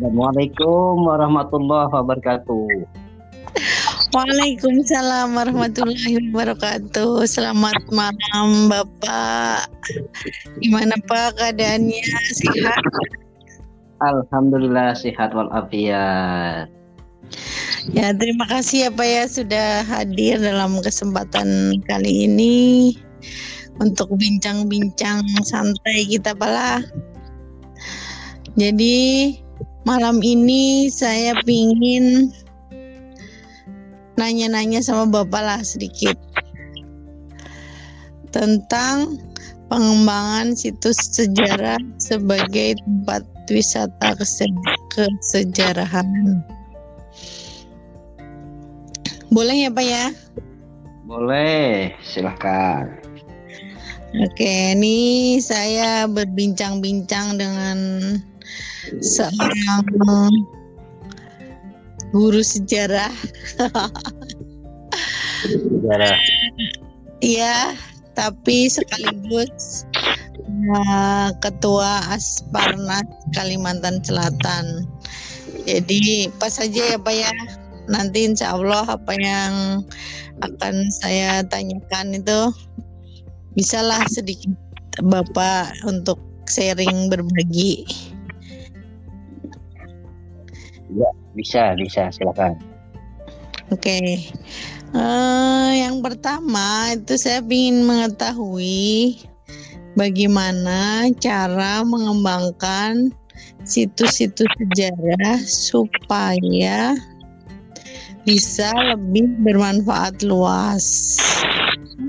Assalamualaikum warahmatullahi wabarakatuh. Waalaikumsalam warahmatullahi wabarakatuh. Selamat malam Bapak. Gimana Pak keadaannya? Sehat? Alhamdulillah sehat walafiat. Ya terima kasih ya Pak ya sudah hadir dalam kesempatan kali ini untuk bincang-bincang santai kita pala. Jadi malam ini saya pingin nanya-nanya sama Bapak lah sedikit tentang pengembangan situs sejarah sebagai tempat wisata kesejarahan. Boleh ya Pak ya? Boleh, silahkan. Oke, ini saya berbincang-bincang dengan seorang guru sejarah. sejarah. Iya, tapi sekaligus uh, ketua Asparnas Kalimantan Selatan. Jadi pas saja ya Pak ya. Nanti insya Allah apa yang akan saya tanyakan itu bisalah sedikit Bapak untuk sharing berbagi. Ya, bisa, bisa, silakan. Oke. Okay. Uh, eh, yang pertama itu saya ingin mengetahui bagaimana cara mengembangkan situs-situs sejarah supaya bisa lebih bermanfaat luas.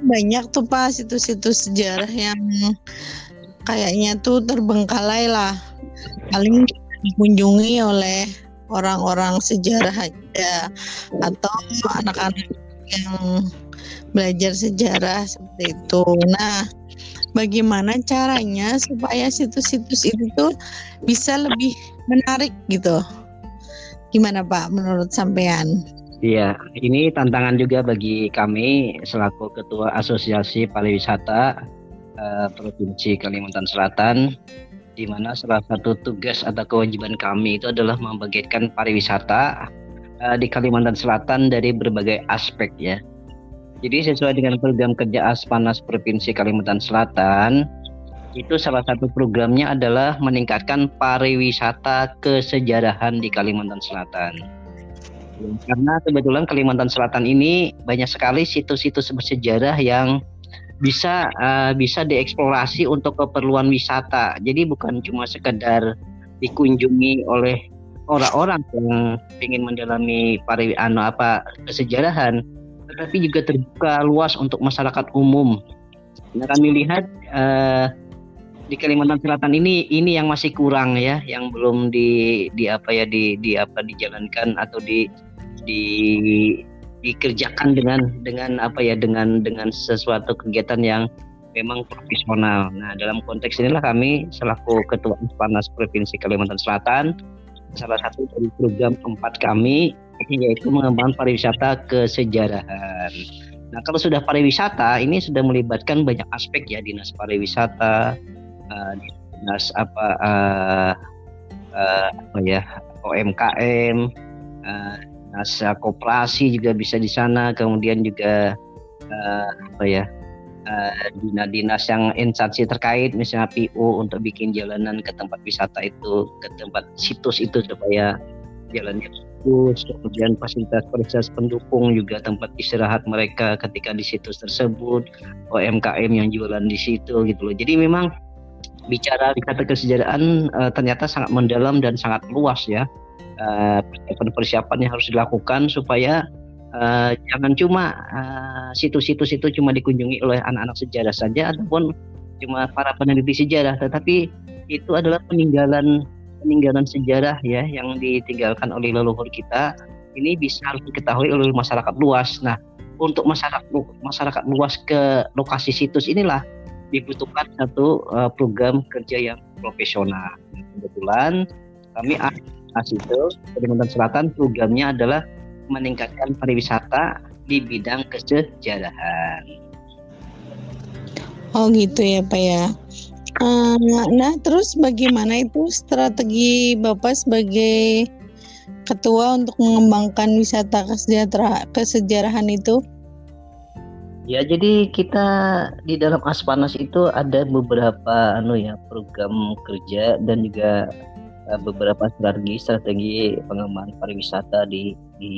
Banyak tuh Pak situs-situs sejarah yang kayaknya tuh terbengkalai lah. Paling dikunjungi oleh orang-orang sejarah aja atau anak-anak yang belajar sejarah seperti itu. Nah, bagaimana caranya supaya situs-situs itu bisa lebih menarik gitu? Gimana Pak menurut sampean? Iya, ini tantangan juga bagi kami selaku Ketua Asosiasi Pariwisata uh, Provinsi Kalimantan Selatan di mana salah satu tugas atau kewajiban kami itu adalah membagikan pariwisata uh, di Kalimantan Selatan dari berbagai aspek ya. Jadi sesuai dengan program kerja Aspanas Provinsi Kalimantan Selatan, itu salah satu programnya adalah meningkatkan pariwisata kesejarahan di Kalimantan Selatan. Karena kebetulan Kalimantan Selatan ini banyak sekali situs-situs bersejarah yang bisa uh, bisa dieksplorasi untuk keperluan wisata. Jadi bukan cuma sekedar dikunjungi oleh orang-orang yang ingin mendalami pari anu apa kesejarahan, tetapi juga terbuka luas untuk masyarakat umum. Nah, kami lihat uh, di Kalimantan Selatan ini ini yang masih kurang ya, yang belum di di apa ya di di apa dijalankan atau di di dikerjakan dengan dengan apa ya dengan dengan sesuatu kegiatan yang memang profesional. Nah, dalam konteks inilah kami selaku Ketua Panas Provinsi Kalimantan Selatan salah satu dari program empat kami yaitu mengembangkan pariwisata kesejarahan. Nah, kalau sudah pariwisata ini sudah melibatkan banyak aspek ya dinas pariwisata, uh, dinas apa uh, uh, apa ya OMKM, uh, dinas koperasi juga bisa di sana. Kemudian juga uh, apa ya uh, dinas-dinas yang instansi terkait misalnya PO untuk bikin jalanan ke tempat wisata itu ke tempat situs itu supaya jalannya bagus. Kemudian fasilitas fasilitas pendukung juga tempat istirahat mereka ketika di situs tersebut. UMKM yang jualan di situ gitu loh. Jadi memang bicara wisata kesejahteraan uh, ternyata sangat mendalam dan sangat luas ya. Eh, persiapan-persiapan yang harus dilakukan supaya uh, jangan cuma uh, situs-situs itu cuma dikunjungi oleh anak-anak sejarah saja ataupun cuma para peneliti sejarah, tetapi itu adalah peninggalan peninggalan sejarah ya yang ditinggalkan oleh leluhur kita ini bisa harus diketahui oleh masyarakat luas. Nah, untuk masyarakat masyarakat luas ke lokasi situs inilah dibutuhkan satu uh, program kerja yang profesional. Kebetulan kami Asito Kalimantan Selatan programnya adalah meningkatkan pariwisata di bidang kesejarahan. Oh gitu ya Pak ya. Uh, nah, terus bagaimana itu strategi Bapak sebagai ketua untuk mengembangkan wisata kesejahtera kesejarahan itu? Ya, jadi kita di dalam Aspanas itu ada beberapa anu ya program kerja dan juga beberapa strategi strategi pengembangan pariwisata di di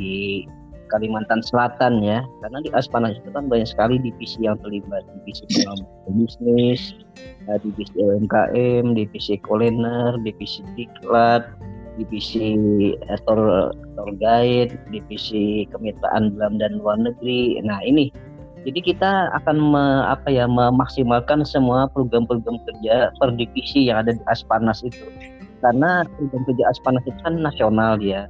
Kalimantan Selatan ya. Karena di Aspanas itu kan banyak sekali divisi yang terlibat, divisi bisnis, uh, divisi UMKM, divisi kuliner, divisi diklat, divisi tour, tour guide, divisi kemitraan dalam dan luar negeri. Nah, ini jadi kita akan me, apa ya memaksimalkan semua program-program kerja per divisi yang ada di Aspanas itu. Karena program kerja Aspanas itu kan nasional ya.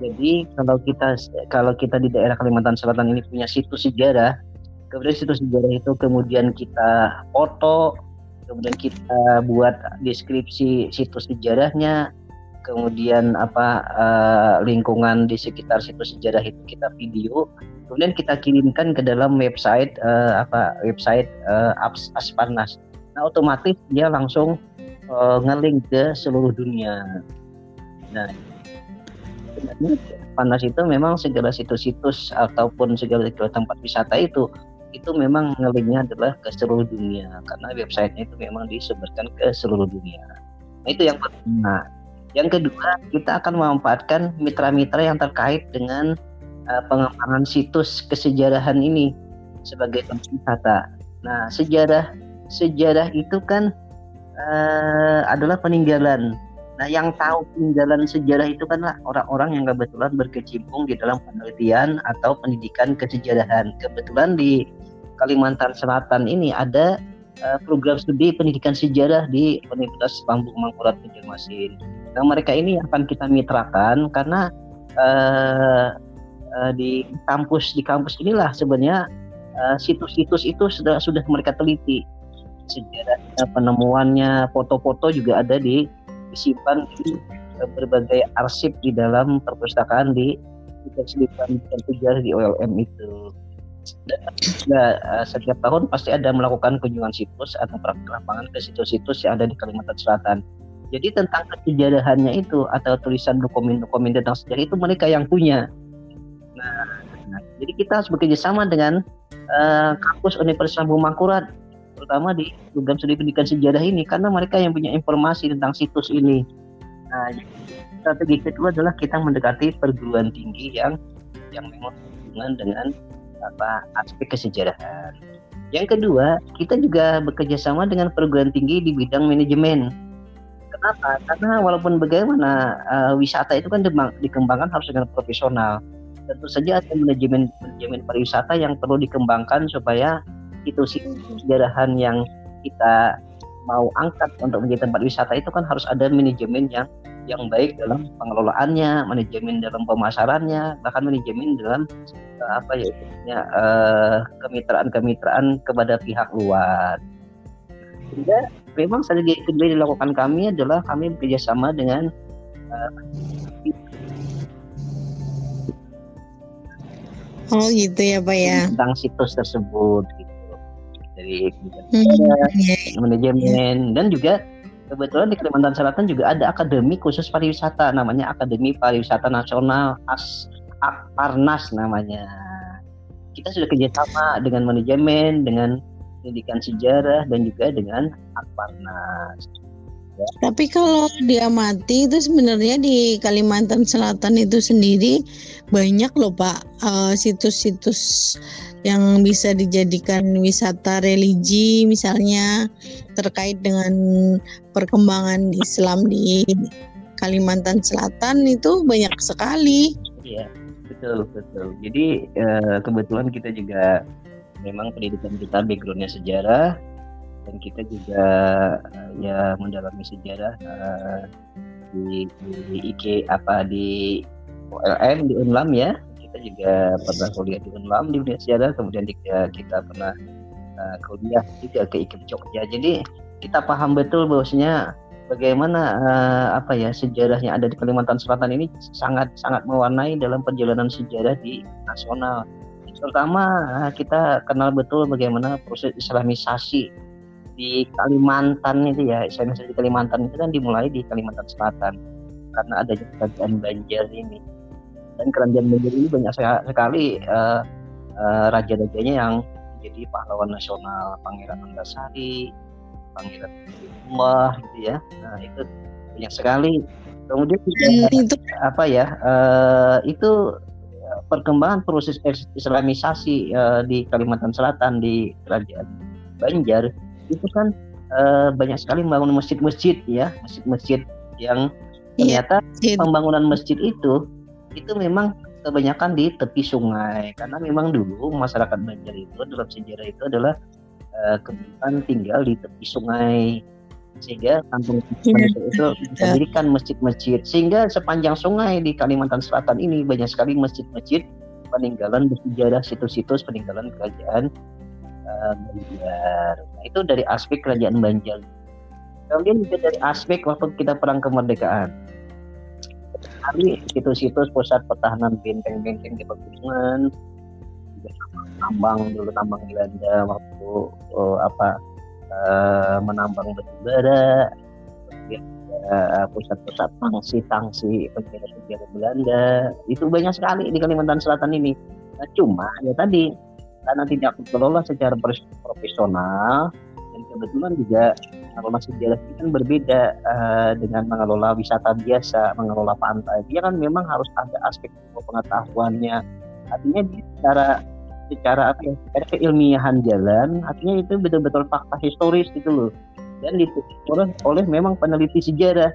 Jadi kalau kita kalau kita di daerah Kalimantan Selatan ini punya situs sejarah, kemudian situs sejarah itu kemudian kita foto, kemudian kita buat deskripsi situs sejarahnya, kemudian apa uh, lingkungan di sekitar situs sejarah itu kita video, kemudian kita kirimkan ke dalam website uh, apa website uh, Asparnas. Nah otomatis dia langsung uh, ngelink ke seluruh dunia. Nah Panas itu memang segala situs-situs ataupun segala, segala tempat wisata itu itu memang ngelinknya adalah ke seluruh dunia karena websitenya itu memang disebarkan ke seluruh dunia. Nah itu yang pertama. Yang kedua kita akan memanfaatkan mitra-mitra yang terkait dengan uh, pengembangan situs kesejarahan ini sebagai tempat wisata. Nah, sejarah sejarah itu kan uh, adalah peninggalan. Nah, yang tahu peninggalan sejarah itu kan orang-orang yang kebetulan berkecimpung di dalam penelitian atau pendidikan kesejarahan. Kebetulan di Kalimantan Selatan ini ada uh, program studi pendidikan sejarah di Universitas Bambu Mangkurat Banjarmasin. Nah, mereka ini akan kita mitrakan karena uh, uh, di kampus di kampus inilah sebenarnya uh, situs-situs itu sudah sudah mereka teliti sejarah penemuannya foto-foto juga ada di disimpan di uh, berbagai arsip di dalam perpustakaan di Kesulitan sejarah di OLM itu uh, setiap tahun pasti ada melakukan kunjungan situs atau lapangan ke situs-situs yang ada di Kalimantan Selatan. Jadi tentang kesejarahannya itu atau tulisan dokumen-dokumen tentang sejarah itu mereka yang punya. Nah, nah, jadi kita harus bekerja sama dengan uh, kampus Universitas Bumangkurat, terutama di program studi pendidikan sejarah ini, karena mereka yang punya informasi tentang situs ini. Nah, strategi kedua adalah kita mendekati perguruan tinggi yang yang memang hubungan dengan apa aspek kesejarahan. Yang kedua, kita juga bekerja sama dengan perguruan tinggi di bidang manajemen. Kenapa? Karena walaupun bagaimana uh, wisata itu kan dikembangkan harus dengan profesional tentu saja ada manajemen manajemen pariwisata yang perlu dikembangkan supaya itu sejarahan yang kita mau angkat untuk menjadi tempat wisata itu kan harus ada manajemen yang yang baik dalam pengelolaannya, manajemen dalam pemasarannya, bahkan manajemen dalam uh, apa ya uh, kemitraan-kemitraan kepada pihak luar. Sehingga memang strategi kedua dilakukan kami adalah kami bekerjasama dengan uh, Oh gitu ya Pak ya. Tentang situs tersebut gitu. Dari hmm, manajemen dan juga kebetulan di Kalimantan Selatan juga ada akademi khusus pariwisata namanya Akademi Pariwisata Nasional As Parnas namanya. Kita sudah kerjasama dengan manajemen, dengan pendidikan sejarah dan juga dengan Akparnas. Tapi kalau diamati itu sebenarnya di Kalimantan Selatan itu sendiri banyak loh Pak uh, situs-situs yang bisa dijadikan wisata religi misalnya terkait dengan perkembangan Islam di Kalimantan Selatan itu banyak sekali. Iya, betul betul. Jadi uh, kebetulan kita juga memang pendidikan kita backgroundnya sejarah dan kita juga uh, ya mendalami sejarah uh, di, di IK apa di OLM di Unlam ya. Kita juga pernah kuliah di Unlam di dunia sejarah. Kemudian kita, kita pernah uh, kuliah juga ke IKIP Jogja. Jadi kita paham betul bahwasanya bagaimana uh, apa ya sejarah yang ada di Kalimantan Selatan ini sangat sangat mewarnai dalam perjalanan sejarah di nasional. Terutama kita kenal betul bagaimana proses Islamisasi di Kalimantan itu ya, saya di Kalimantan itu kan dimulai di Kalimantan Selatan karena ada kerajaan Banjar ini. Dan kerajaan Banjar ini banyak sekali uh, uh, raja-rajanya yang menjadi pahlawan nasional, Pangeran Antasari, Pangeran Mbah gitu ya. Nah, itu banyak sekali. Kemudian itu apa ya? Uh, itu perkembangan proses islamisasi uh, di Kalimantan Selatan di kerajaan Banjar itu kan uh, banyak sekali membangun masjid-masjid ya, masjid-masjid yang iya, ternyata iya, pembangunan masjid itu itu memang kebanyakan di tepi sungai. Karena memang dulu masyarakat Banjar itu dalam sejarah itu adalah uh, kebanyakan tinggal di tepi sungai. Sehingga kampung ya, itu mendirikan masjid-masjid. Sehingga sepanjang sungai di Kalimantan Selatan ini banyak sekali masjid-masjid peninggalan bersejarah situs-situs peninggalan kerajaan Banjar. Nah, itu dari aspek kerajaan Banjar. Kemudian juga dari aspek waktu kita perang kemerdekaan. Hari situs-situs pusat pertahanan benteng-benteng di pegunungan, tambang dulu tambang Belanda waktu oh, apa uh, menambang batu bara, pusat-pusat tangsi-tangsi penjara-penjara Belanda itu banyak sekali di Kalimantan Selatan ini. Nah, cuma ya tadi karena tidak dikelola secara profesional dan kebetulan juga mengelola sejarah ini kan berbeda uh, dengan mengelola wisata biasa, mengelola pantai. Dia kan memang harus ada aspek pengetahuannya. Artinya secara secara apa ya secara keilmiahan jalan artinya itu betul-betul fakta historis gitu loh dan ditulis oleh, oleh memang peneliti sejarah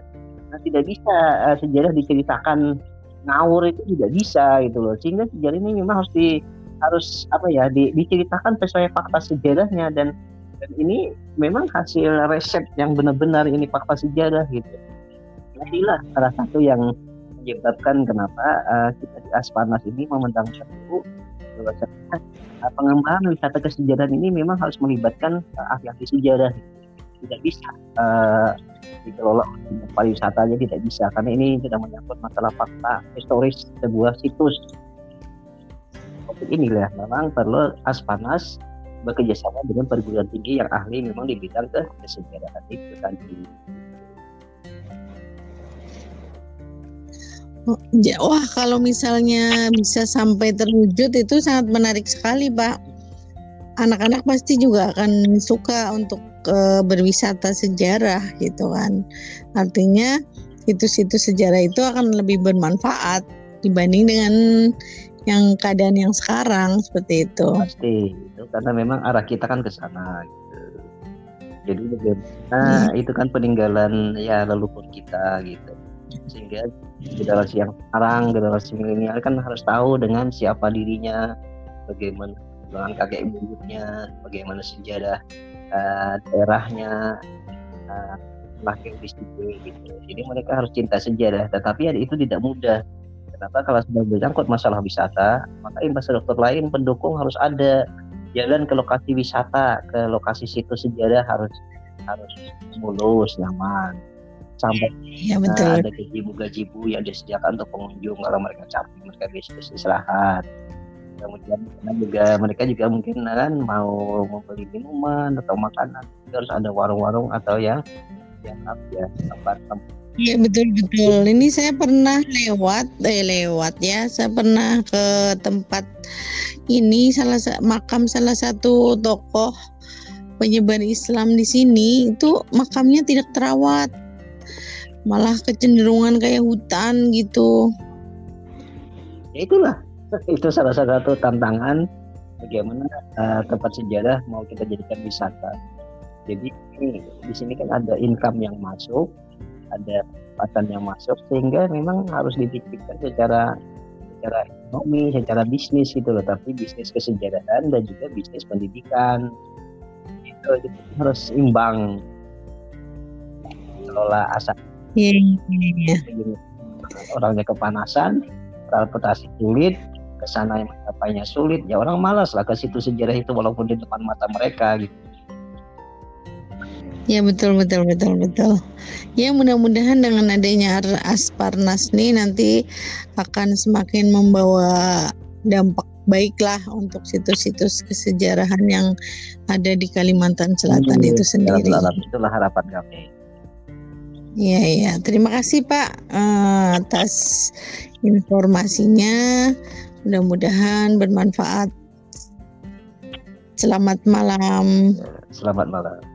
nah tidak bisa uh, sejarah diceritakan ngawur itu tidak bisa gitu loh sehingga sejarah ini memang harus di harus apa ya di, diceritakan sesuai fakta sejarahnya dan dan ini memang hasil resep yang benar-benar ini fakta sejarah gitu. Inilah salah satu yang menyebabkan kenapa uh, kita di Aspanas ini memandang satu bahwasanya uh, pengembangan wisata kesejahteraan ini memang harus melibatkan uh, ahli-ahli sejarah. Tidak bisa uh, dikelola pariwisata aja tidak bisa. Karena ini tidak menyangkut masalah fakta historis sebuah situs ini inilah memang perlu aspanas bekerjasama dengan perguruan tinggi yang ahli memang di bidang kesejahteraan itu tadi. Wah, kalau misalnya bisa sampai terwujud itu sangat menarik sekali, Pak. Anak-anak pasti juga akan suka untuk uh, berwisata sejarah gitu kan. Artinya situs-situs sejarah itu akan lebih bermanfaat dibanding dengan yang keadaan yang sekarang seperti itu. Pasti, itu karena memang arah kita kan ke sana gitu. Jadi bagaimana hmm. itu kan peninggalan ya leluhur kita gitu sehingga generasi yang sekarang generasi milenial kan harus tahu dengan siapa dirinya bagaimana dengan kakek ibunya bagaimana sejarah uh, daerahnya uh, lahir di situ gitu jadi mereka harus cinta sejarah tetapi itu tidak mudah kenapa? Kalau sudah berjangkut masalah wisata maka infrastruktur lain pendukung harus ada. Jalan ke lokasi wisata ke lokasi situs sejarah harus harus mulus nyaman. Sampai ya, betul. Nah, ada gajibu-gajibu yang disediakan untuk pengunjung kalau mereka capek mereka bisa istirahat. Kemudian juga mereka juga mungkin kan mau membeli minuman atau makanan harus ada warung-warung atau yang yang apa ya tempat Iya betul betul. Ini saya pernah lewat, eh lewat ya. Saya pernah ke tempat ini salah makam salah satu tokoh penyebar Islam di sini. Itu makamnya tidak terawat. Malah kecenderungan kayak hutan gitu. Ya itulah. Itu salah satu tantangan bagaimana uh, tempat sejarah mau kita jadikan wisata. Jadi di sini kan ada income yang masuk ada pendapatan yang masuk sehingga memang harus dipikirkan secara secara ekonomi secara bisnis gitu loh. Tapi bisnis kesejarahan dan juga bisnis pendidikan. Itu, itu harus imbang kelola asal Iya, iya, iya. Orangnya kepanasan, transportasi sulit, ke sana yang mencapainya sulit, ya orang malas lah ke situ sejarah itu walaupun di depan mata mereka gitu. Ya betul betul betul betul. Ya mudah-mudahan dengan adanya Asparnas nih nanti akan semakin membawa dampak baiklah untuk situs-situs kesejarahan yang ada di Kalimantan Selatan hmm, itu sendiri. itulah harapan kami. Iya iya, terima kasih Pak uh, atas informasinya. Mudah-mudahan bermanfaat. Selamat malam. Selamat malam.